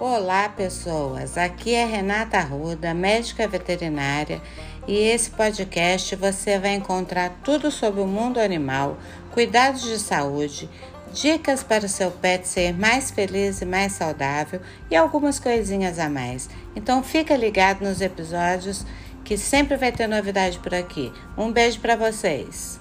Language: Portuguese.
Olá, pessoas. Aqui é Renata Ruda, médica veterinária, e esse podcast você vai encontrar tudo sobre o mundo animal, cuidados de saúde, dicas para o seu pet ser mais feliz e mais saudável e algumas coisinhas a mais. Então fica ligado nos episódios que sempre vai ter novidade por aqui. Um beijo para vocês.